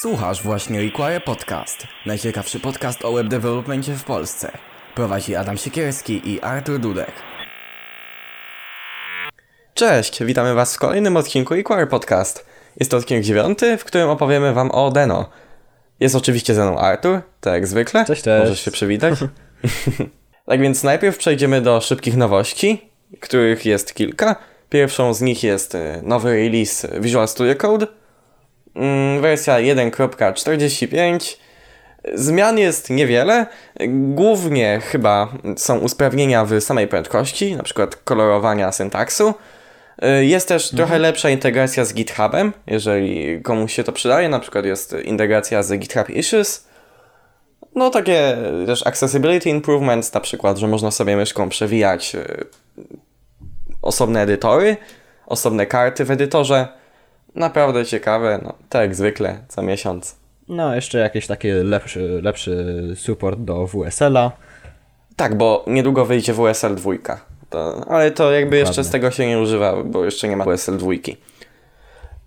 Słuchasz właśnie Require Podcast. Najciekawszy podcast o web developmentie w Polsce. Prowadzi Adam Siekierski i Artur Dudek. Cześć, witamy Was w kolejnym odcinku Require Podcast. Jest to odcinek dziewiąty, w którym opowiemy Wam o Deno. Jest oczywiście ze mną Artur, tak jak zwykle. Cześć, cześć. Możesz się przywitać. tak więc najpierw przejdziemy do szybkich nowości, których jest kilka. Pierwszą z nich jest e, nowy release Visual Studio Code, wersja 1.45. Zmian jest niewiele. Głównie chyba są usprawnienia w samej prędkości, na przykład kolorowania syntaksu. E, Jest też trochę lepsza integracja z GitHubem, jeżeli komuś się to przydaje, na przykład jest integracja z GitHub Issues. No takie też accessibility improvements, na przykład, że można sobie myszką przewijać e, osobne edytory, osobne karty w edytorze. Naprawdę ciekawe, no tak jak zwykle, co miesiąc. No, jeszcze jakiś taki lepszy, lepszy support do WSL-a. Tak, bo niedługo wyjdzie WSL 2. To, ale to jakby jeszcze Dokładnie. z tego się nie używa, bo jeszcze nie ma WSL 2.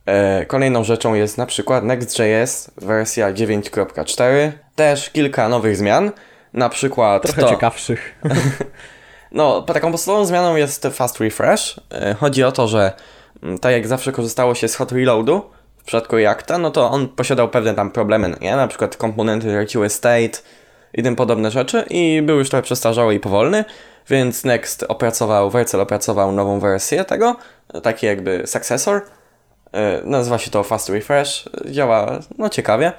E, kolejną rzeczą jest na przykład Next.js wersja 9.4. Też kilka nowych zmian. Na przykład Trochę to, ciekawszych. No, taką podstawową zmianą jest fast refresh. E, Chodzi o to, że tak jak zawsze korzystało się z hot reloadu w przypadku Reacta, no to on posiadał pewne tam problemy, nie? Na przykład komponenty traciły state i tym podobne rzeczy i był już trochę przestarzały i powolny, więc Next opracował, Vercel opracował nową wersję tego, taki jakby successor. E, Nazywa się to fast refresh, działa no ciekawie.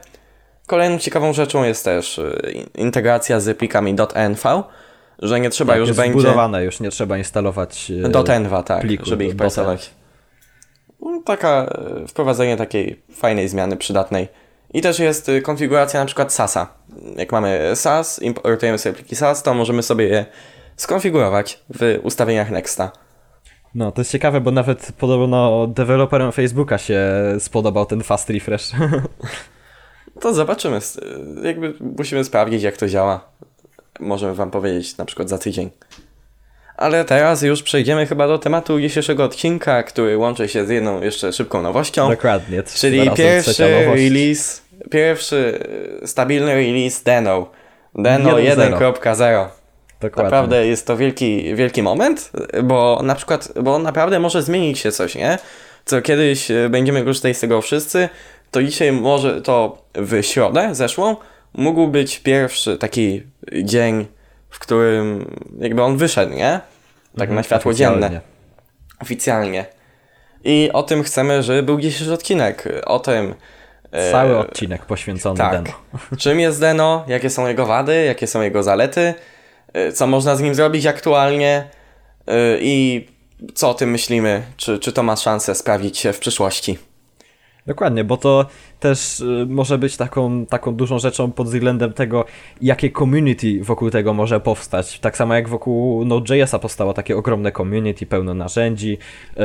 Kolejną ciekawą rzeczą jest też e, integracja z plikami .env, że nie trzeba Tak, już będzie... zbudowane, już nie trzeba instalować e, .enva, tak, pliku żeby ich pracować. No, Taka, e, wprowadzenie takiej fajnej zmiany, przydatnej. I też jest y, konfiguracja na przykład SASa. Jak mamy SAS, importujemy sobie pliki SAS, to możemy sobie je skonfigurować w ustawieniach Nexta. No, to jest ciekawe, bo nawet podobno deweloperom Facebooka się spodobał ten fast refresh. To zobaczymy. y, Jakby musimy sprawdzić, jak to działa. Możemy Wam powiedzieć na przykład za tydzień. Ale teraz już przejdziemy chyba do tematu dzisiejszego odcinka, który łączy się z jedną jeszcze szybką nowością. Dokładnie. Czyli pierwszy release, pierwszy stabilny release Deno. Deno 1.0. 1.0. Dokładnie. Naprawdę jest to wielki, wielki moment, bo na przykład, bo naprawdę może zmienić się coś, nie? Co kiedyś y, będziemy korzystać z tego wszyscy, to dzisiaj może to w środę zeszłą mógł być pierwszy taki dzień, w którym jakby on wyszedł, nie? Tak Mhm, na światło dzienne oficjalnie. oficjalnie. I o tym chcemy, żeby był dzisiejszy odcinek. O tym. e, Cały odcinek poświęcony tak. Deno. Czym jest Deno, jakie są jego wady, jakie są jego zalety, e, co można z nim zrobić aktualnie e, i co o tym myślimy, czy, czy to ma szansę sprawdzić się w przyszłości. Dokładnie, bo to też y, może być taką, taką dużą rzeczą pod względem tego, jakie community wokół tego może powstać. Tak samo jak wokół Node.js'a powstało takie ogromne community, pełno narzędzi,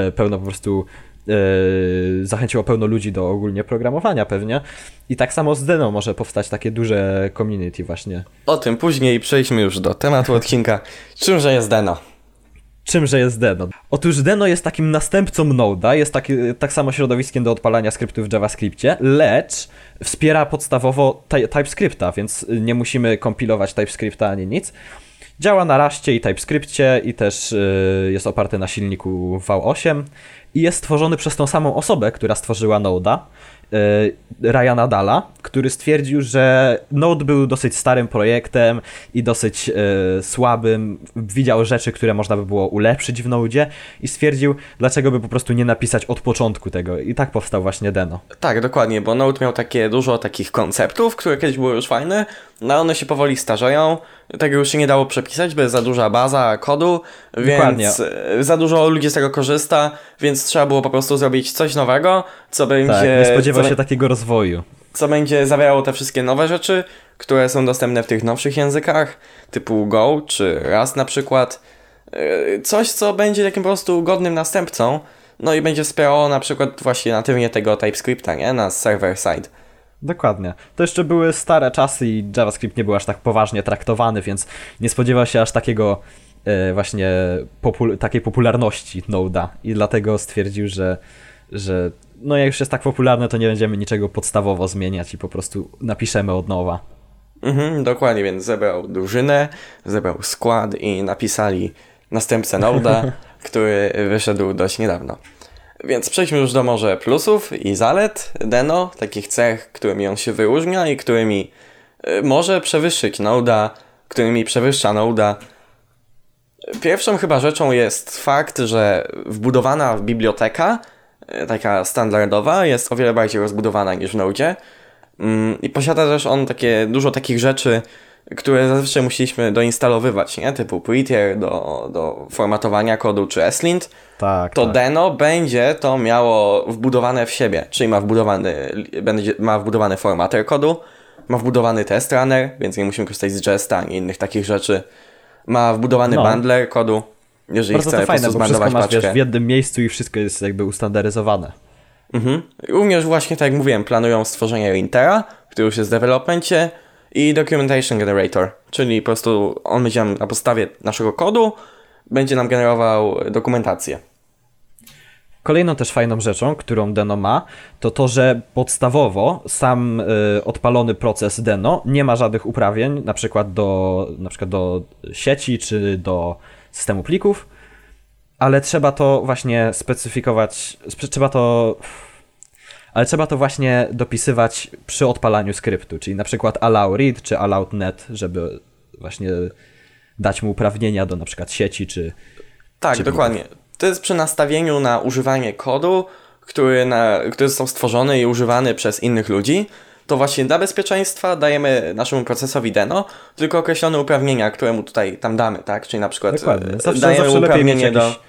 y, pełno po prostu y, zachęciło pełno ludzi do ogólnie programowania pewnie. I tak samo z Deno może powstać takie duże community właśnie. O tym później przejdźmy już do tematu odcinka. Czymże jest Deno? Czymże jest Deno? Otóż Deno jest takim następcą Node'a, jest taki, tak samo środowiskiem do odpalania skryptów w JavaScriptie, lecz wspiera podstawowo ty- TypeScripta, więc nie musimy kompilować TypeScripta ani nic. Działa na Rushcie i TypeScriptie i też y, jest oparty na silniku V8 i jest stworzony przez tą samą osobę, która stworzyła Node'a, Ryana Dalla, który stwierdził, że Node był dosyć starym projektem i dosyć y, słabym. Widział rzeczy, które można by było ulepszyć w Node'zie i stwierdził, dlaczego by po prostu nie napisać od początku tego. I tak powstał właśnie Deno. Tak, dokładnie, bo Node miał takie dużo takich konceptów, które kiedyś były już fajne, no one się powoli starzeją, tego już się nie dało przepisać, bo jest za duża baza kodu, Dokładnie. więc e, za dużo ludzi z tego korzysta, więc trzeba było po prostu zrobić coś nowego, co będzie, Tak, nie spodziewał co, się takiego rozwoju. co będzie zawierało te wszystkie nowe rzeczy, które są dostępne w tych nowszych językach, typu Go czy Rust na przykład. E, Coś, co będzie takim po prostu godnym następcą, no i będzie wspierało na przykład właśnie natywnie tego TypeScripta, nie? Na server side. Dokładnie. To jeszcze były stare czasy i JavaScript nie był aż tak poważnie traktowany, więc nie spodziewał się aż takiego e, właśnie popul- takiej popularności Node'a i dlatego stwierdził, że, że no jak już jest tak popularne, to nie będziemy niczego podstawowo zmieniać i po prostu napiszemy od nowa. Mhm, dokładnie, więc zebrał drużynę, zebrał skład i napisali następcę Noda, który wyszedł dość niedawno. Więc przejdźmy już do może plusów i zalet Deno, takich cech, którymi on się wyróżnia i którymi y, może przewyższyć Noda, którymi przewyższa Noda. Pierwszą chyba rzeczą jest fakt, że wbudowana biblioteka, y, taka standardowa, jest o wiele bardziej rozbudowana niż w Node. Mm, I posiada też on takie dużo takich rzeczy, które zazwyczaj musieliśmy doinstalowywać, nie? Typu Prettier do, do formatowania kodu czy ESLint. Tak, To tak. Deno będzie to miało wbudowane w siebie, czyli ma wbudowany, będzie, ma wbudowany formater kodu, ma wbudowany test runner, więc nie musimy korzystać z Jesta ani innych takich rzeczy. Ma wbudowany No. bundler kodu, jeżeli Bardzo chcemy to po fajne, prostu bo wszystko zbandować masz paczkę. wiesz, w jednym miejscu i wszystko jest jakby ustandaryzowane. Mhm. Również właśnie tak jak mówiłem, planują stworzenie Lintera, który już jest w developmencie i Documentation Generator, czyli po prostu on będzie na podstawie naszego kodu będzie nam generował dokumentację. Kolejną też fajną rzeczą, którą Deno ma, to to, że podstawowo sam y, odpalony proces Deno nie ma żadnych uprawnień, na przykład do, na przykład do sieci czy do systemu plików, ale trzeba to właśnie specyfikować, spe- trzeba to ale trzeba to właśnie dopisywać przy odpalaniu skryptu, czyli na przykład allow read czy allow net, żeby właśnie dać mu uprawnienia do na przykład sieci czy Tak, Czy dokładnie. To jest przy nastawieniu na używanie kodu, który, na, który został stworzony i używany przez innych ludzi. To właśnie dla bezpieczeństwa dajemy naszemu procesowi Deno tylko określone uprawnienia, które mu tutaj tam damy, tak? Czyli na przykład Dokładnie. e, Zawsze, dajemy zawsze, uprawnienie jakiś,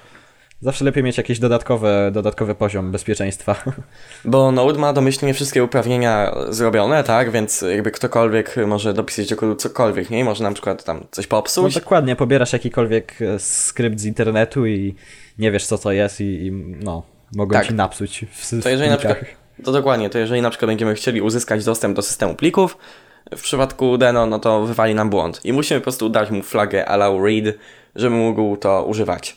zawsze lepiej mieć jakiś dodatkowy, dodatkowy poziom bezpieczeństwa. Bo Node ma domyślnie wszystkie uprawnienia zrobione, tak? Więc jakby ktokolwiek może dopisać do kodu cokolwiek, nie? Może na przykład tam coś No, popsuć. dokładnie, pobierasz jakikolwiek e, skrypt z internetu i nie wiesz co to jest i, i no, mogą Tak. ci napsuć w, To jeżeli w na przykład, to dokładnie, to jeżeli na przykład będziemy chcieli uzyskać dostęp do systemu plików, w przypadku Deno, no to wywali nam błąd i musimy po prostu dać mu flagę allow read, żeby mógł to używać.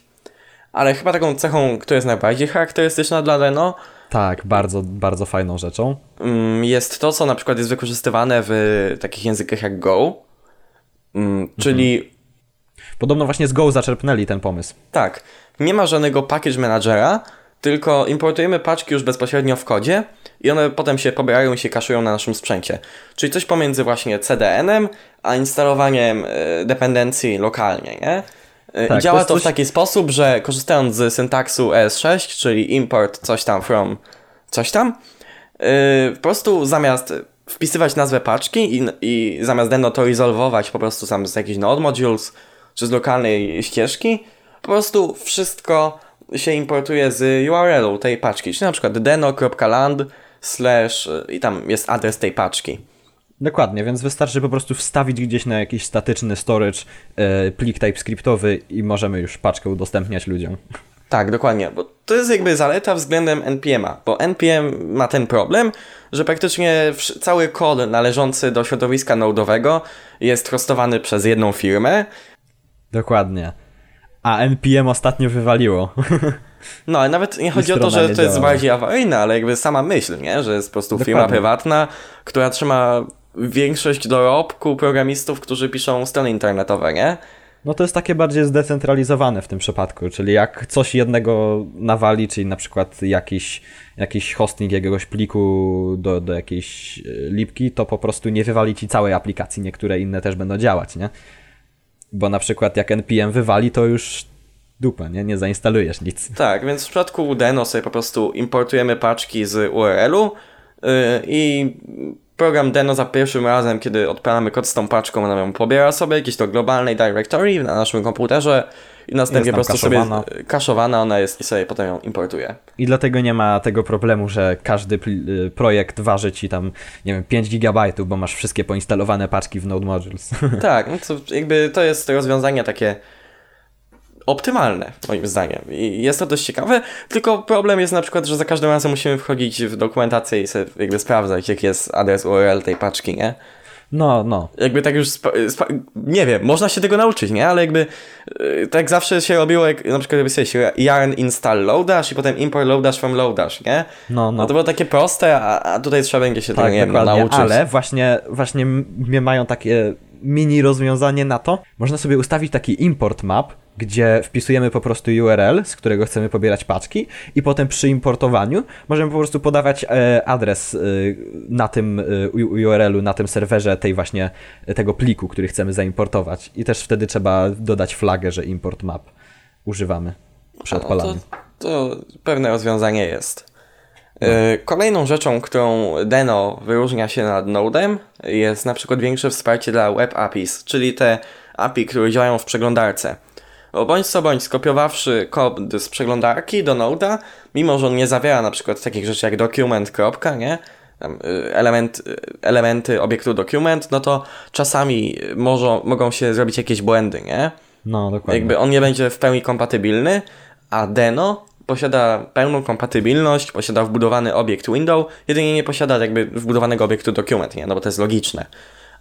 Ale chyba taką cechą, która jest najbardziej charakterystyczna dla Deno, Tak, bardzo, bardzo fajną rzeczą. mm, jest to, co na przykład jest wykorzystywane w takich językach jak Go, Mm, czyli Podobno właśnie z Go zaczerpnęli ten pomysł. Tak, nie ma żadnego package managera, tylko importujemy paczki już bezpośrednio w kodzie i one potem się pobierają i się kaszują na naszym sprzęcie. Czyli coś pomiędzy właśnie CDN-em, a instalowaniem e, dependencji lokalnie, nie? E, Tak, działa to to, w coś- taki sposób, że korzystając z syntaksu ES6, czyli import coś tam from coś tam, e, po prostu zamiast wpisywać nazwę paczki i, i zamiast deno to resolwować po prostu sam z jakichś node modules czy z lokalnej ścieżki, po prostu wszystko się importuje z URL-u tej paczki, czyli na przykład deno.land slash i tam jest adres tej paczki. Dokładnie, więc wystarczy po prostu wstawić gdzieś na jakiś statyczny storage e, plik TypeScriptowy i możemy już paczkę udostępniać ludziom. Tak, dokładnie, bo to jest jakby zaleta względem NPM-a, bo NPM ma ten problem, że praktycznie cały kod należący do środowiska nodowego jest hostowany przez jedną firmę, Dokładnie. A NPM ostatnio wywaliło. No, ale nawet nie chodzi o to, że to jest bardziej awaryjne, ale jakby sama myśl, nie? Że jest po prostu firma Dokładnie. prywatna, która trzyma większość dorobku programistów, którzy piszą strony internetowe, nie? No to jest takie bardziej zdecentralizowane w tym przypadku, czyli jak coś jednego nawali, czyli na przykład jakiś, jakiś hosting jakiegoś pliku do, do jakiejś e, lipki, to po prostu nie wywali ci całej aplikacji, niektóre inne też będą działać, nie? Bo na przykład jak NPM wywali, to już dupa, nie? Nie zainstalujesz nic. Tak, więc w przypadku Deno sobie po prostu importujemy paczki z URL-u yy, i program Deno za pierwszym razem, kiedy odpalamy kod z tą paczką, ona ją pobiera sobie jakieś to globalnej directory na naszym komputerze i następnie po prostu kaszowana. sobie kaszowana ona jest i sobie potem ją importuje. I dlatego nie ma tego problemu, że każdy y, projekt waży ci tam, nie wiem, 5 gigabajtów, bo masz wszystkie poinstalowane paczki w Node Modules. Tak, no to jakby to jest rozwiązanie takie optymalne, moim zdaniem. I jest to dość ciekawe, tylko problem jest na przykład, że za każdym razem musimy wchodzić w dokumentację i sobie jakby sprawdzać, jaki jest adres URL tej paczki, nie? No, no. Jakby tak już, nie wiem, można się tego nauczyć, nie? Ale jakby yy, tak zawsze się robiło, jak na przykład jakby się yarn install loadash i potem import loadash from loadash, nie? No, no. No to było takie proste, a, a tutaj trzeba będzie się tego, Tak, nie wiem, dokładnie, nauczyć. ale właśnie, właśnie mnie mają takie mini rozwiązanie na to. Można sobie ustawić taki import map, gdzie wpisujemy po prostu URL, z którego chcemy pobierać paczki i potem przy importowaniu możemy po prostu podawać e, adres e, na tym e, URL-u, na tym serwerze tej właśnie tego pliku, który chcemy zaimportować i też wtedy trzeba dodać flagę, że import map używamy przy No, odpalaniu. to, to pewne rozwiązanie jest. Yy, Kolejną rzeczą, którą Deno wyróżnia się nad Node'em jest na przykład większe wsparcie dla Web APIs, czyli te API, które działają w przeglądarce. Bo bądź co bądź, skopiowawszy kod z przeglądarki do Node'a, mimo że on nie zawiera na przykład takich rzeczy jak document, kropka, nie? Y, element, y, elementy obiektu document, no to czasami może, mogą się zrobić jakieś błędy, nie? No, dokładnie. Jakby on nie będzie w pełni kompatybilny, a Deno posiada pełną kompatybilność, posiada wbudowany obiekt window, jedynie nie posiada jakby wbudowanego obiektu document, nie? No bo to jest logiczne.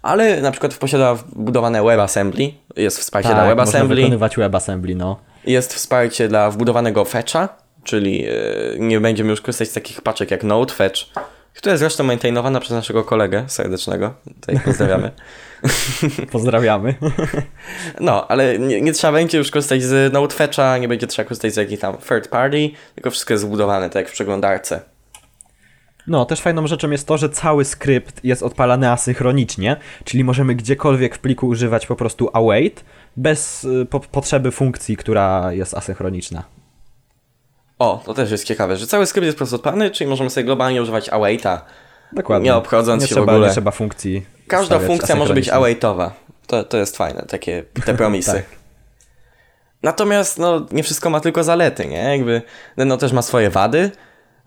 Ale na przykład posiada wbudowane WebAssembly, jest wsparcie tak, dla można WebAssembly, wykonywać WebAssembly, no. jest wsparcie dla wbudowanego fetcha, czyli yy, nie będziemy już korzystać z takich paczek jak Node Fetch, która jest zresztą maintainowana przez naszego kolegę serdecznego. Tutaj pozdrawiamy. Pozdrawiamy. No, ale nie, nie trzeba będzie już korzystać z Node Fetcha, nie będzie trzeba korzystać z jakichś tam third party, tylko wszystko jest zbudowane tak jak w przeglądarce. No, też fajną rzeczą jest to, że cały skrypt jest odpalany asynchronicznie, czyli możemy gdziekolwiek w pliku używać po prostu await, bez y, po potrzeby funkcji, która jest asynchroniczna. O, to też jest ciekawe, że cały skrypt jest po prostu odpalany, czyli możemy sobie globalnie używać awaita. Dokładnie. Nie obchodząc nie się trzeba, w ogóle. Nie trzeba funkcji. Każda funkcja może być awaitowa. To, to jest fajne, takie te promisy. Tak. Natomiast no, nie wszystko ma tylko zalety, nie? Jakby no też ma swoje wady.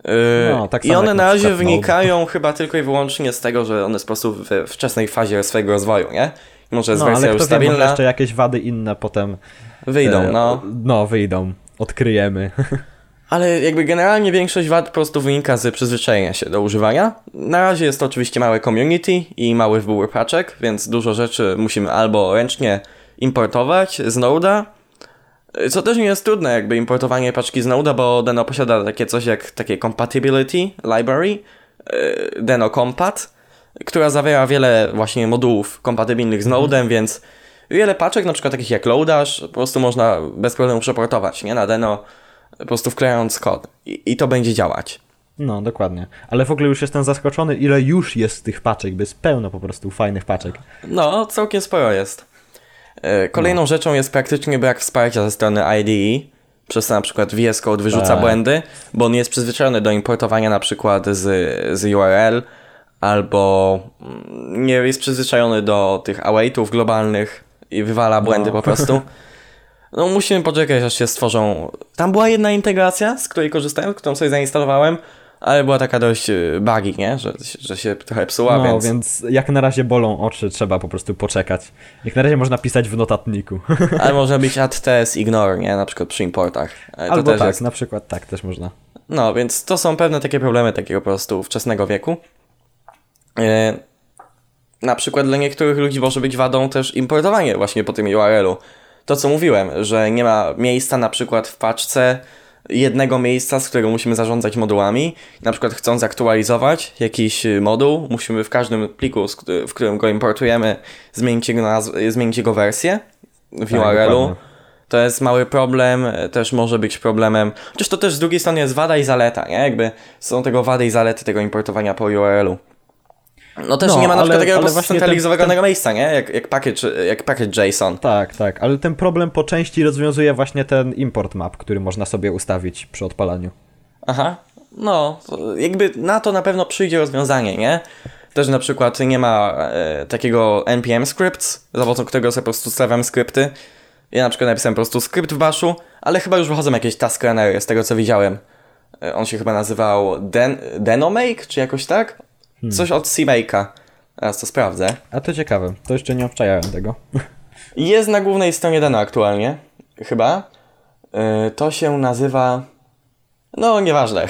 Yy, No, tak I one na razie Node. wynikają chyba tylko i wyłącznie z tego, że one jest po prostu we wczesnej fazie swojego rozwoju, nie? Mimo, że jest No, wersja ale już kto wie, może stabilna, jeszcze jakieś wady inne potem wyjdą, e, no. No, wyjdą. Odkryjemy. Ale jakby generalnie większość wad po prostu wynika z przyzwyczajenia się do używania. Na razie jest to oczywiście małe community i mały wybór paczek, więc dużo rzeczy musimy albo ręcznie importować z Node'a, co też nie jest trudne, jakby importowanie paczki z Node'a, bo Deno posiada takie coś jak takie compatibility library, yy, Deno Compat, która zawiera wiele właśnie modułów kompatybilnych z Node'em, więc wiele paczek, na przykład takich jak Loadash, po prostu można bez problemu przeportować, nie? Na Deno, po prostu wklejając kod i, i to będzie działać. No, dokładnie. Ale w ogóle już jestem zaskoczony, ile już jest tych paczek, bo jest pełno po prostu fajnych paczek. No, całkiem sporo jest. E, Kolejną rzeczą jest praktycznie brak wsparcia ze strony IDE, przez co na przykład VS Code wyrzuca Tak. błędy, bo on nie jest przyzwyczajony do importowania na przykład z, z URL, albo mm, nie jest przyzwyczajony do tych awaitów globalnych i wywala błędy No. po prostu. No musimy poczekać, aż się stworzą... Tam była jedna integracja, z której korzystałem, którą sobie zainstalowałem, ale była taka dość buggy, nie? Że, że się trochę psuła, no, więc... więc jak na razie bolą oczy, trzeba po prostu poczekać. Jak na razie można pisać w notatniku. Ale może być add ts ignore, nie? Na przykład przy importach. Ale to Albo tak, jest. na przykład tak też można. No, więc to są pewne takie problemy takiego po prostu wczesnego wieku. E, na przykład dla niektórych ludzi może być wadą też importowanie właśnie po tym URL-u. To co mówiłem, że nie ma miejsca na przykład w paczce jednego miejsca, z którego musimy zarządzać modułami. Na przykład chcąc aktualizować jakiś y, moduł, musimy w każdym pliku, w którym go importujemy, zmienić jego, nazw- zmienić jego wersję w Tak, URL-u. To jest mały problem, e, też może być problemem. Chociaż to też z drugiej strony jest wada i zaleta, nie? Jakby są tego wady i zalety tego importowania po URL-u. No też No, nie ma na ale- przykład takiego właśnie ten- miejsca, nie? Jak, jak, package, jak package JSON. Tak, tak, ale ten problem po części rozwiązuje właśnie ten import map, który można sobie ustawić przy odpalaniu. Aha. No, jakby na to na pewno przyjdzie rozwiązanie, nie? Też na przykład nie ma e, takiego npm scripts, za pomocą którego sobie po prostu stawiam skrypty. Ja na przykład napisałem po prostu skrypt w baszu, ale chyba już wychodzą jakieś task runnery z tego co widziałem. E, On się chyba nazywał Den Denomake, czy jakoś tak? Coś od CMake'a. Teraz to sprawdzę. A to ciekawe, to jeszcze nie obczajałem tego. Jest na głównej stronie Deno aktualnie, chyba. Yy, to się nazywa. No, nieważne.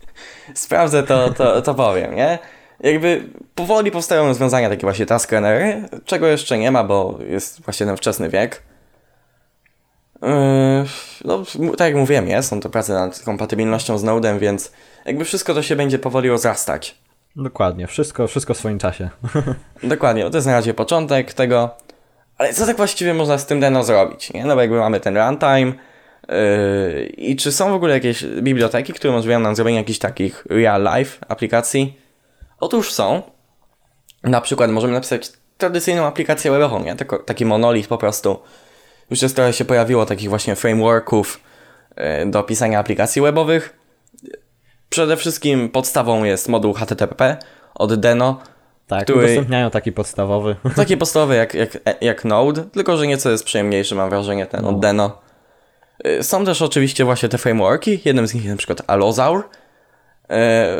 Sprawdzę to, to, to powiem, nie? jakby powoli powstają rozwiązania takie właśnie task runnery, czego jeszcze nie ma, bo jest właśnie ten wczesny wiek. Yy, no, tak jak mówiłem, jest, są to prace nad kompatybilnością z Nodem, więc jakby wszystko to się będzie powoli rozrastać. Dokładnie, wszystko, wszystko w swoim czasie. Dokładnie, to jest na razie początek tego. Ale co tak właściwie można z tym Deno zrobić? Nie? No bo jakby mamy ten runtime. Yy, I czy są w ogóle jakieś biblioteki, które umożliwiają nam zrobienie jakichś takich real life aplikacji? Otóż są. Na przykład możemy napisać tradycyjną aplikację webową, nie? Taki monolit po prostu. Już jest trochę się pojawiło takich właśnie frameworków yy, do pisania aplikacji webowych. Przede wszystkim podstawą jest moduł HTTP od Deno, Tak, który... udostępniają taki podstawowy. Takie podstawowe jak, jak, jak Node, tylko że nieco jest przyjemniejszy, mam wrażenie, ten od Deno. Y, są też oczywiście właśnie te frameworki, jednym z nich jest na przykład Allosaur.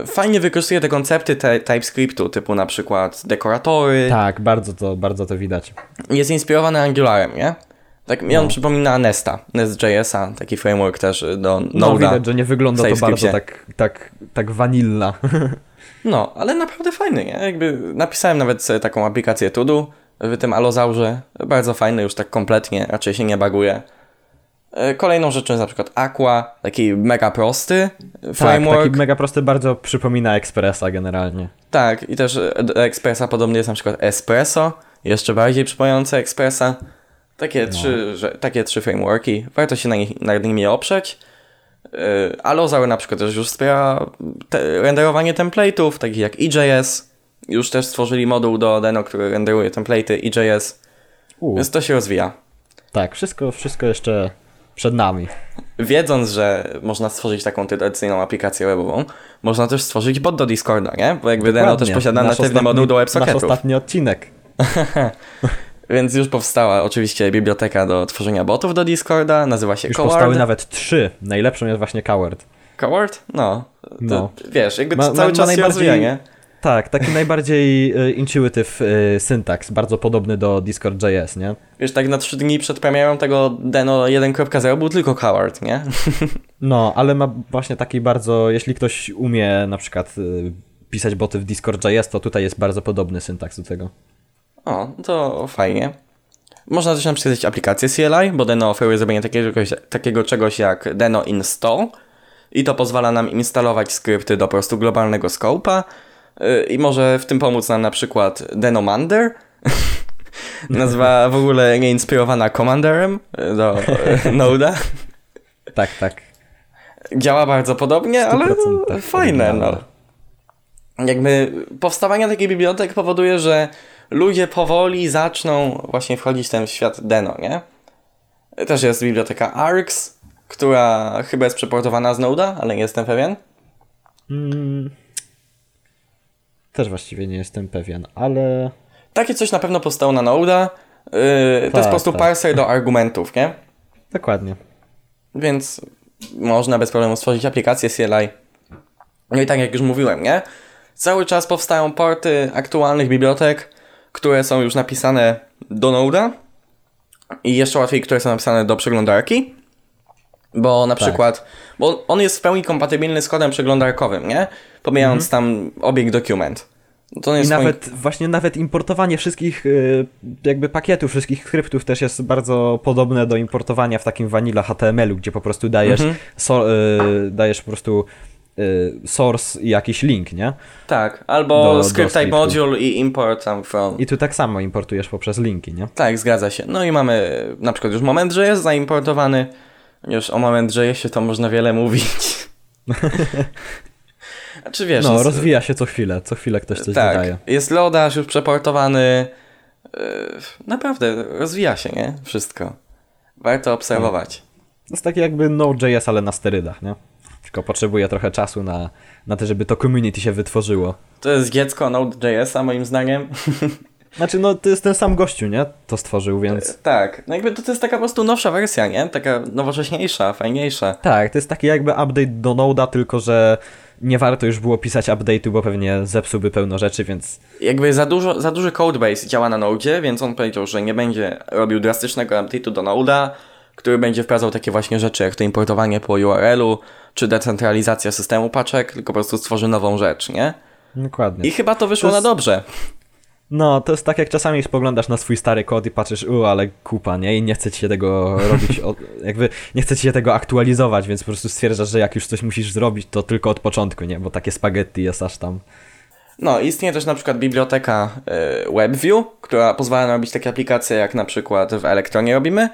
Y, fajnie wykorzystuje te koncepty te, TypeScriptu, typu na przykład dekoratory. Tak, bardzo to, bardzo to widać. Jest inspirowany Angularem, nie? Tak mi on no. przypomina Nesta, Nest.jsa, taki framework też do Node'a. No widać, że nie wygląda to bardzo tak, tak, tak vanilla. No, ale naprawdę fajny, nie? Jakby napisałem nawet sobie taką aplikację Tudu w tym Alozaurze. Bardzo fajny, już tak kompletnie, raczej się nie baguje. E, kolejną rzeczą jest na przykład Aqua, taki mega prosty framework. Tak, taki mega prosty, bardzo przypomina Expressa generalnie. Tak, i też do Expressa podobnie jest na przykład Espresso, jeszcze bardziej przypominające Expressa. Takie, no. trzy, że, takie trzy frameworki, warto się na, nich, na nimi oprzeć. Yy, Allozaur na przykład też już wspiera te, renderowanie template'ów, takich jak EJS. Już też stworzyli moduł do Deno, który renderuje template'y EJS. U. Więc to się rozwija. Tak, wszystko, wszystko jeszcze przed nami. Wiedząc, że można stworzyć taką tradycyjną aplikację webową, można też stworzyć bot do Discorda, nie? Bo jakby Dokładnie. Deno też posiada natywny moduł do WebSocketów. Nasz ostatni odcinek. Więc już powstała oczywiście biblioteka do tworzenia botów do Discorda, nazywa się Już Coward. powstały nawet trzy. Najlepszą jest właśnie Coward. Coward? No. no. Wiesz, jakby ma, cały ma, czas ma najbardziej, się rozwija, nie? Tak, taki najbardziej e, intuitive y, syntaks, bardzo podobny do Discord.js, nie? Wiesz, tak na trzy dni przed premierą tego Deno 1.0 był tylko Coward, nie? No, ale ma właśnie taki bardzo, jeśli ktoś umie na przykład y, pisać boty w Discord.js, to tutaj jest bardzo podobny syntaks do tego. O, to fajnie. Można też napisać aplikację CLI, bo Deno oferuje zrobienie takiego, takiego czegoś jak Deno Install i to pozwala nam instalować skrypty do po prostu globalnego scope'a y, i może w tym pomóc nam na przykład Denomander, nazwa w ogóle nieinspirowana Commanderem y, do y, Node'a. Tak, tak. Działa bardzo podobnie, ale fajne, no. Jakby powstawanie takiej bibliotek powoduje, że ludzie powoli zaczną właśnie wchodzić w ten świat Deno, nie? Też jest biblioteka ARX, która chyba jest przeportowana z Node'a, ale nie jestem pewien. Hmm. Też właściwie nie jestem pewien, ale... Takie coś na pewno powstało na Node'a. Yy, to jest po tak, prostu tak. parser do argumentów, nie? Dokładnie. Więc można bez problemu stworzyć aplikację CLI. No i tak jak już mówiłem, nie? Cały czas powstają porty aktualnych bibliotek, które są już napisane do Node'a i jeszcze łatwiej, które są napisane do przeglądarki. Bo na tak. przykład, bo on jest w pełni kompatybilny z kodem przeglądarkowym, nie? Pomijając mhm. tam obieg document. To I nawet, właśnie nawet importowanie wszystkich y, jakby pakietów, wszystkich skryptów też jest bardzo podobne do importowania w takim vanilla HTML-u, gdzie po prostu dajesz, mhm. so, y, dajesz po prostu source i jakiś link, nie? Tak, albo do, script type module i import tam from. I tu tak samo importujesz poprzez linki, nie? Tak, zgadza się. No i mamy na przykład już moment, że jest zaimportowany. Już o moment, że się to można wiele mówić. Czy wiesz, no, jest... rozwija się co chwilę, co chwilę ktoś coś tak, dodaje. Jest Lodash już przeportowany. Yy, naprawdę, rozwija się, nie? Wszystko. Warto obserwować. To jest taki jakby Node.js, ale na sterydach, nie? Tylko potrzebuje trochę czasu na, na to, żeby to community się wytworzyło. To jest dziecko Node.jsa moim zdaniem. Znaczy, no to jest ten sam gościu, nie? To stworzył, więc... E, tak, no jakby to, to jest taka po prostu nowsza wersja, nie? Taka nowocześniejsza, fajniejsza. Tak, to jest taki jakby update do Node'a, tylko że nie warto już było pisać update'u, bo pewnie zepsułby pełno rzeczy, więc... Jakby za, dużo, za duży codebase działa na Node, więc on powiedział, że nie będzie robił drastycznego update'u do Node'a, który będzie wprowadzał takie właśnie rzeczy, jak to importowanie po URL-u, czy decentralizacja systemu paczek, tylko po prostu stworzy nową rzecz, nie? Dokładnie. I chyba to wyszło To jest- na dobrze. No, to jest tak jak czasami spoglądasz na swój stary kod i patrzysz, u, ale kupa, nie? I nie chce ci się tego robić, od, jakby nie chce ci się tego aktualizować, więc po prostu stwierdzasz, że jak już coś musisz zrobić, to tylko od początku, nie? Bo takie spaghetti jest aż tam. No, istnieje też na przykład biblioteka y, WebView, która pozwala robić takie aplikacje, jak na przykład w Electronie robimy.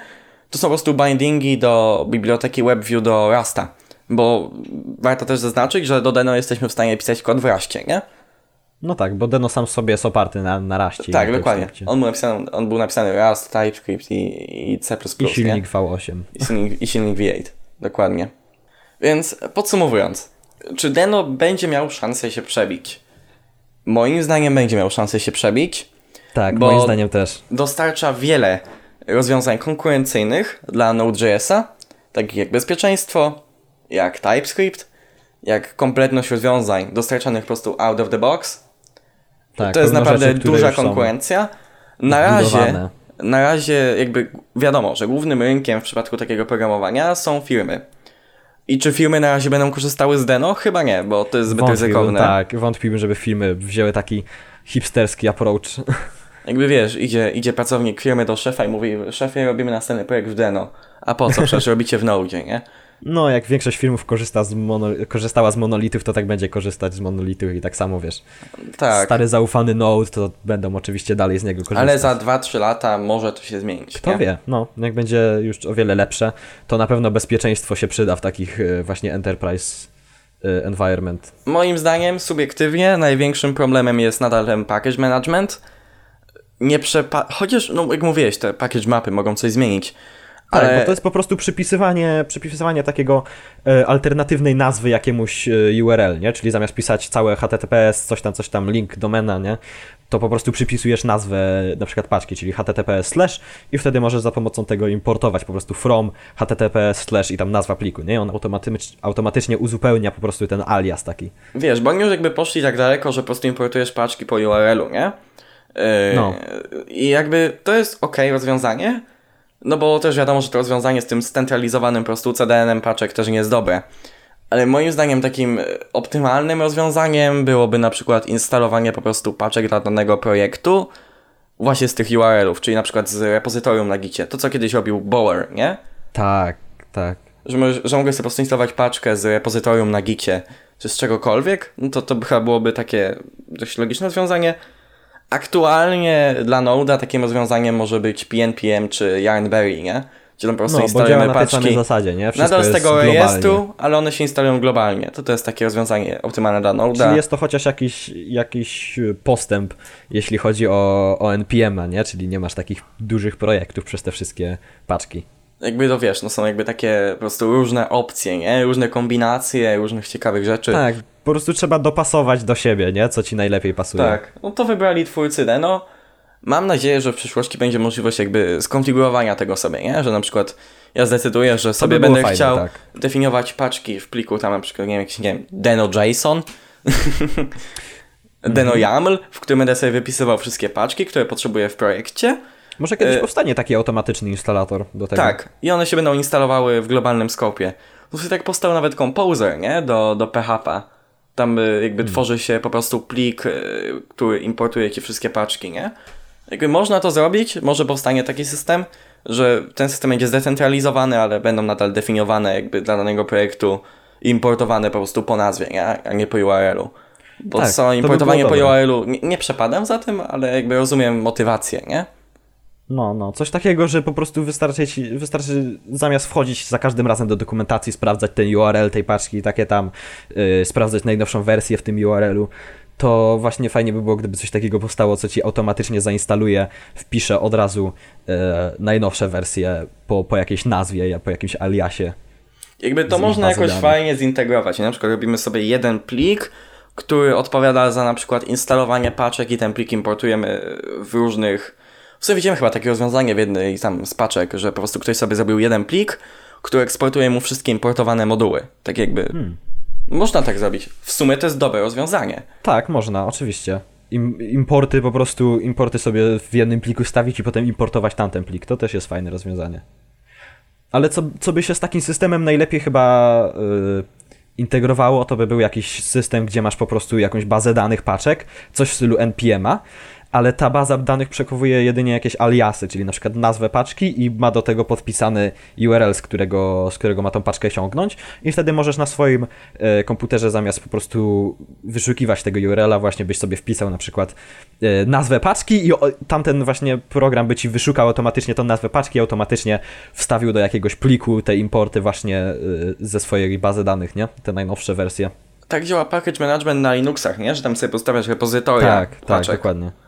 To są po prostu bindingi do biblioteki WebView do Rasta. Bo warto też zaznaczyć, że do Deno jesteśmy w stanie pisać kod w Rastie, nie? No tak, bo Deno sam sobie jest oparty na, na raście. tak, na dokładnie. On był napisany, on był napisany Rust, TypeScript i, i C++, I nie? silnik V8. I silnik, I silnik V8, dokładnie. Więc podsumowując, czy Deno będzie miał szansę się przebić? Moim zdaniem będzie miał szansę się przebić. Tak, moim zdaniem też. Dostarcza wiele rozwiązań konkurencyjnych dla Node.jsa, takich jak bezpieczeństwo, jak TypeScript, jak kompletność rozwiązań dostarczanych po prostu out of the box. Tak, to jest naprawdę rzeczy, duża konkurencja. Na razie, na razie jakby wiadomo, że głównym rynkiem w przypadku takiego programowania są firmy. I czy firmy na razie będą korzystały z Deno? Chyba nie, bo to jest zbyt Wątpiłbym, ryzykowne. Tak, wątpiłbym, żeby filmy wzięły taki hipsterski approach. Jakby wiesz, idzie, idzie pracownik firmy do szefa i mówi, szefie, robimy następny projekt w Deno. A po co? Przecież robicie w Node, nie? No, jak większość filmów korzysta z mono, korzystała z monolitów, to tak będzie korzystać z monolitów i tak samo, wiesz, Tak. stary zaufany Node, to będą oczywiście dalej z niego korzystać. Ale za 2-3 lata może to się zmienić. Kto nie? wie, no, jak będzie już o wiele lepsze, to na pewno bezpieczeństwo się przyda w takich e, właśnie enterprise e, environment. Moim zdaniem, subiektywnie, największym problemem jest nadal ten package management. Nie przepa... Chociaż, no jak mówiłeś, te package mapy mogą coś zmienić. Tak, Ale bo to jest po prostu przypisywanie, przypisywanie takiego e, alternatywnej nazwy jakiemuś e, URL, nie? Czyli zamiast pisać całe HTTPS, coś tam, coś tam, link, domena, nie? To po prostu przypisujesz nazwę na przykład paczki, czyli HTTPS slash i wtedy możesz za pomocą tego importować po prostu from HTTPS slash i tam nazwa pliku, nie? On automatycz, automatycznie uzupełnia po prostu ten alias taki. wiesz, bo oni już jakby poszli tak daleko, że po prostu importujesz paczki po URL-u, nie? Yy, No. I jakby to jest ok rozwiązanie, no bo też wiadomo, że to rozwiązanie z tym scentralizowanym po prostu CDN-em paczek też nie jest dobre. Ale moim zdaniem takim e, optymalnym rozwiązaniem byłoby na przykład instalowanie po prostu paczek dla danego projektu właśnie z tych URL-ów, czyli na przykład z repozytorium na Gicie. To co kiedyś robił Bower, nie? Tak, tak. Że, możesz- że mogę sobie po prostu instalować paczkę z repozytorium na Gicie, czy z czegokolwiek, no to to chyba byłoby takie dość logiczne rozwiązanie. Aktualnie dla Node'a takim rozwiązaniem może być PNPM czy Yarnberry, nie? Gdzie tam po prostu No, instalujemy na tej paczki zasadzie, nie? Wszystko nadal z jest tego globalnie. rejestru, ale one się instalują globalnie. To to jest takie rozwiązanie optymalne dla Node'a. Czyli jest to chociaż jakiś, jakiś postęp, jeśli chodzi o, o NPM-a, nie? Czyli nie masz takich dużych projektów przez te wszystkie paczki. Jakby to wiesz, no są jakby takie po prostu różne opcje, nie? Różne kombinacje, różnych ciekawych rzeczy. Tak, po prostu trzeba dopasować do siebie, nie? Co ci najlepiej pasuje. Tak, no to wybrali twórcy Deno. Mam nadzieję, że w przyszłości będzie możliwość jakby skonfigurowania tego sobie, nie? Że na przykład ja zdecyduję, że sobie by będę fajne, chciał tak. definiować paczki w pliku tam na przykład, nie wiem, jakiś, nie wiem, Deno JSON, Deno. YAML, w którym będę sobie wypisywał wszystkie paczki, które potrzebuję w projekcie. Może kiedyś E, powstanie taki automatyczny instalator do tego. Tak, i one się będą instalowały w globalnym skopie. To sobie tak powstał nawet Composer, nie? Do, do PHP. Tam y, jakby Hmm. tworzy się po prostu plik, y, który importuje ci wszystkie paczki, nie? Jakby można to zrobić, może powstanie taki system, że ten system będzie zdecentralizowany, ale będą nadal definiowane jakby dla danego projektu importowane po prostu po nazwie, nie? A nie po URL-u. Bo Tak, co, by importowanie było po. URL-u, nie, nie przepadam za tym, ale jakby rozumiem motywację, nie? No, no, coś takiego, że po prostu wystarczy, ci, wystarczy zamiast wchodzić za każdym razem do dokumentacji, sprawdzać ten URL tej paczki, takie tam, yy, sprawdzać najnowszą wersję w tym URL-u, to właśnie fajnie by było, gdyby coś takiego powstało, co ci automatycznie zainstaluje, wpisze od razu yy, najnowsze wersje po, po jakiejś nazwie, po jakimś aliasie. Jakby to można jakoś danych. fajnie zintegrować. Na przykład robimy sobie jeden plik, który odpowiada za na przykład instalowanie paczek i ten plik importujemy w różnych... W sumie widzimy chyba takie rozwiązanie w jednej tam z paczek, że po prostu ktoś sobie zrobił jeden plik, który eksportuje mu wszystkie importowane moduły. Tak jakby... Hmm. Można tak zrobić. W sumie to jest dobre rozwiązanie. Tak, można, oczywiście. Im, importy po prostu, importy sobie w jednym pliku stawić i potem importować tamten plik. To też jest fajne rozwiązanie. Ale co, co by się z takim systemem najlepiej chyba yy, integrowało, to by był jakiś system, gdzie masz po prostu jakąś bazę danych paczek, coś w stylu NPM-a, ale ta baza danych przechowuje jedynie jakieś aliasy, czyli na przykład nazwę paczki i ma do tego podpisany URL, z którego, z którego ma tą paczkę sięgnąć i wtedy możesz na swoim e, komputerze zamiast po prostu wyszukiwać tego URL-a właśnie byś sobie wpisał na przykład e, nazwę paczki i o, tamten właśnie program by ci wyszukał automatycznie tą nazwę paczki i automatycznie wstawił do jakiegoś pliku te importy właśnie e, ze swojej bazy danych, nie? Te najnowsze wersje. Tak działa package management na Linuxach, nie? Że tam sobie postawiasz repozytoria Tak, tak, paczek. dokładnie.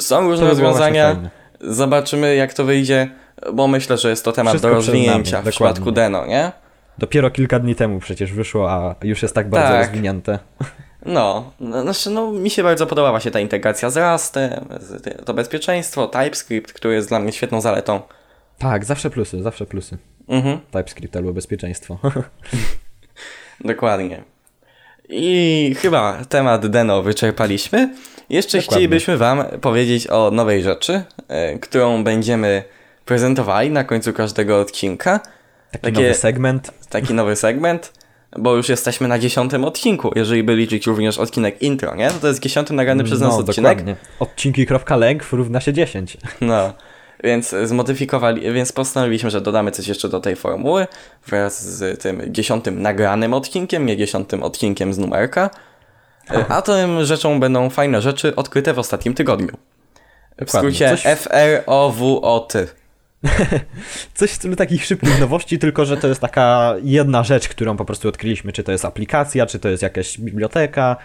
Są różne rozwiązania. Zobaczymy, jak to wyjdzie, bo myślę, że jest to temat Wszystko do rozwinięcia nami, w przypadku Deno, nie? Dopiero kilka dni temu przecież wyszło, a już jest tak bardzo Tak. rozwinięte. No, no, znaczy, no, mi się bardzo podoba właśnie ta integracja z Rustem, to bezpieczeństwo, TypeScript, który jest dla mnie świetną zaletą. Tak, zawsze plusy, zawsze plusy. Mhm, TypeScript albo bezpieczeństwo. dokładnie. I chyba temat Deno wyczerpaliśmy. Jeszcze Dokładnie. chcielibyśmy Wam powiedzieć o nowej rzeczy, e, którą będziemy prezentowali na końcu każdego odcinka. Taki Takie- nowy segment. taki nowy segment, bo już jesteśmy na dziesiątym odcinku, jeżeli by liczyć również odcinek intro, nie? No to jest dziesiąty nagrany przez nas no, odcinek. dokładnie. Odcinki.length równa się 10. No, więc zmodyfikowali, więc postanowiliśmy, że dodamy coś jeszcze do tej formuły wraz z tym dziesiątym nagranym odcinkiem, nie dziesiątym odcinkiem z numerka. E, A tym rzeczą będą fajne rzeczy odkryte w ostatnim tygodniu. W skrócie Coś- F-R-O-W-O-T. Coś w stylu takich szybkich nowości, tylko że to jest taka jedna rzecz, którą po prostu odkryliśmy. Czy to jest aplikacja, czy to jest jakaś biblioteka,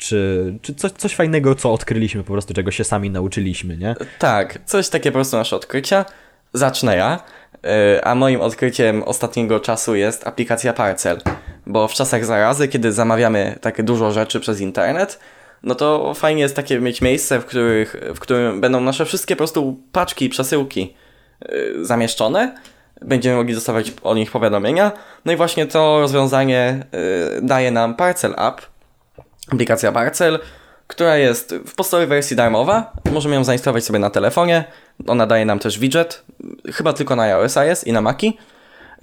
czy, czy coś, coś fajnego, co odkryliśmy po prostu, czego się sami nauczyliśmy, nie? Tak, coś takie po prostu nasze odkrycia. Zacznę ja. Yy, A moim odkryciem ostatniego czasu jest aplikacja Parcel. Bo w czasach zarazy, kiedy zamawiamy takie dużo rzeczy przez internet, no to fajnie jest takie mieć miejsce, w, których, w którym będą nasze wszystkie po prostu paczki, przesyłki yy, zamieszczone. Będziemy mogli dostawać o nich powiadomienia. No i właśnie to rozwiązanie yy, daje nam Parcel App, aplikacja Parcel, która jest w podstawowej wersji darmowa. Możemy ją zainstalować sobie na telefonie. Ona daje nam też widget, chyba tylko na iOS-a jest i na Maci.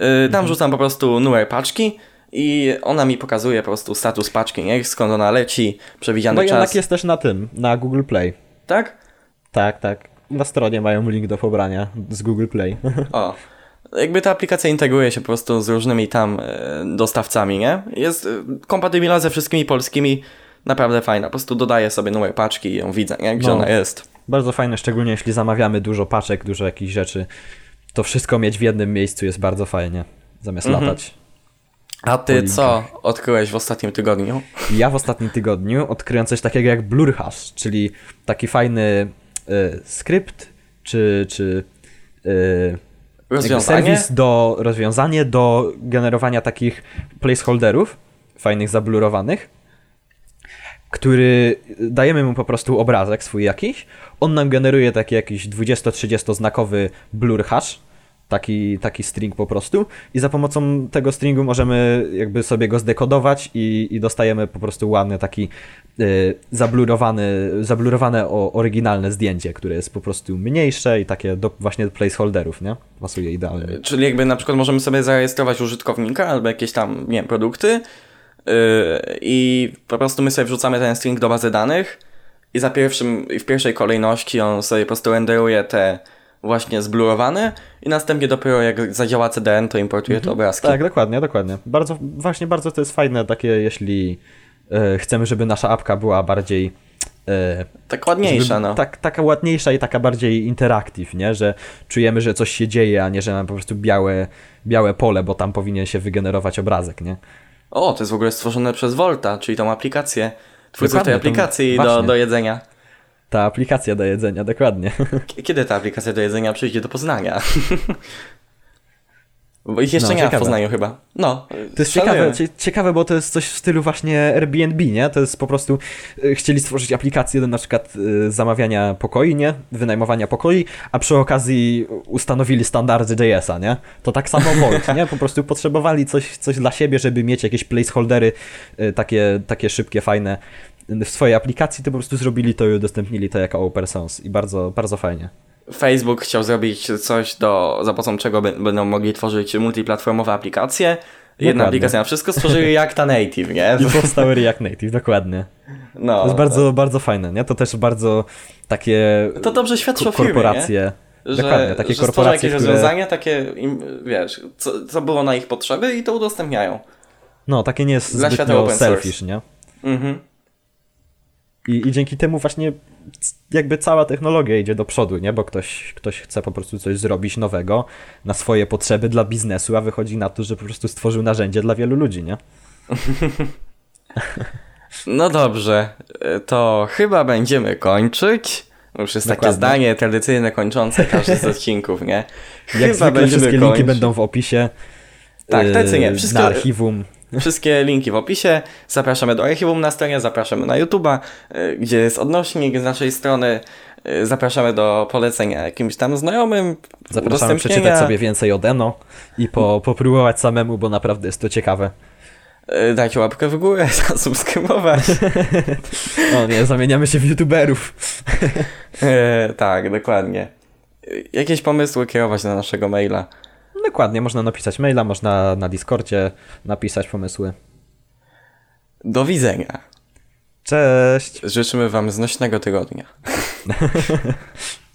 Yy, Tam rzucam po prostu numer paczki i ona mi pokazuje po prostu status paczki, nie? skąd ona leci, przewidziany Bo czas. jednak jest też na tym, na Google Play. Tak? Tak, tak. Na stronie mają link do pobrania z Google Play. O. Jakby ta aplikacja integruje się po prostu z różnymi tam e, dostawcami, nie? Jest e, kompatybilna ze wszystkimi polskimi, naprawdę fajna. Po prostu dodaję sobie numer paczki i ją widzę, nie? Gdzie No. ona jest. Bardzo fajne, szczególnie jeśli zamawiamy dużo paczek, dużo jakichś rzeczy. To wszystko mieć w jednym miejscu jest bardzo fajnie, zamiast Mhm. latać. A ty co odkryłeś w ostatnim tygodniu? Ja w ostatnim tygodniu odkryłem coś takiego jak Blurhash, czyli taki fajny y, skrypt, czy, czy y, Rozwiązanie? serwis do rozwiązanie do generowania takich placeholderów, fajnych zablurowanych, który dajemy mu po prostu obrazek swój jakiś, on nam generuje taki jakiś 20-30 znakowy blur hash, taki, taki string po prostu i za pomocą tego stringu możemy jakby sobie go zdekodować i, i dostajemy po prostu ładny taki y, zablurowany, zablurowane o, oryginalne zdjęcie, które jest po prostu mniejsze i takie do właśnie placeholderów, nie? Pasuje idealnie. Czyli jakby na przykład możemy sobie zarejestrować użytkownika albo jakieś tam, nie wiem, produkty yy, i po prostu my sobie wrzucamy ten string do bazy danych i za pierwszym, w pierwszej kolejności on sobie po prostu renderuje te właśnie zblurowane i następnie dopiero jak zadziała CDN, to importuje te obrazki. Tak, dokładnie, dokładnie. Bardzo, właśnie bardzo to jest fajne takie, jeśli e, chcemy, żeby nasza apka była bardziej e, Tak ładniejsza, żeby, no. tak, taka ładniejsza i taka bardziej interactive, nie? Że czujemy, że coś się dzieje, a nie, że mam po prostu białe, białe pole, bo tam powinien się wygenerować obrazek, nie? O, to jest w ogóle stworzone przez Volta, czyli tą aplikację. Twórców tej aplikacji do, do jedzenia. Ta aplikacja do jedzenia, dokładnie. Kiedy ta aplikacja do jedzenia przyjdzie do Poznania? Bo ich jeszcze No, nie ma w ciekawe. Poznaniu chyba. No. To jest ciekawe, cie- ciekawe, bo to jest coś w stylu właśnie Airbnb, nie? To jest po prostu, y, chcieli stworzyć aplikację do na przykład y, zamawiania pokoi, nie? Wynajmowania pokoi, a przy okazji ustanowili standardy JS-a, nie? To tak samo Volt, nie? Po prostu potrzebowali coś, coś dla siebie, żeby mieć jakieś placeholdery y, takie, takie szybkie, fajne w swojej aplikacji, to po prostu zrobili to i udostępnili to jako open source i bardzo, bardzo fajnie. Facebook chciał zrobić coś, do, za pomocą czego będą mogli tworzyć multiplatformowe aplikacje. Jedna Dokładnie. aplikacja na wszystko, stworzyli Reacta Native, nie? I powstały React Native, dokładnie. No, To jest bardzo, bardzo fajne, nie? To też bardzo takie To dobrze świadczy ko- firmie, korporacje. Że, Dokładnie, takie że korporacje, jakieś które... rozwiązania, takie, im, wiesz, co, co było na ich potrzeby i to udostępniają. No, takie nie jest Dla zbytnio selfish, nie? Mhm. I, I dzięki temu właśnie jakby cała technologia idzie do przodu, nie? Bo ktoś, ktoś chce po prostu coś zrobić nowego na swoje potrzeby dla biznesu, a wychodzi na to, że po prostu stworzył narzędzie dla wielu ludzi, nie? No dobrze, to chyba będziemy kończyć. Już jest takie Dokładnie. zdanie tradycyjne kończące każdy z odcinków, nie? Jak zwykle wszystkie linki będą w opisie. Tak, tradycyjnie. Wszystko- Na archiwum. Wszystkie linki w opisie. Zapraszamy do archiwum na stronie, zapraszamy na YouTube'a, y, gdzie jest odnośnik z naszej strony. y, Zapraszamy do polecenia jakimś tam znajomym. Zapraszamy przeczytać sobie więcej o Deno i po, popróbować samemu, bo naprawdę jest to ciekawe. Y, Dajcie łapkę w górę, zasubskrybować. O nie, zamieniamy się w youtuberów. Tak, dokładnie. Jakieś pomysły kierować na naszego maila. Dokładnie, można napisać maila, można na Discordzie napisać pomysły. Do widzenia. Cześć! Życzymy Wam znośnego tygodnia.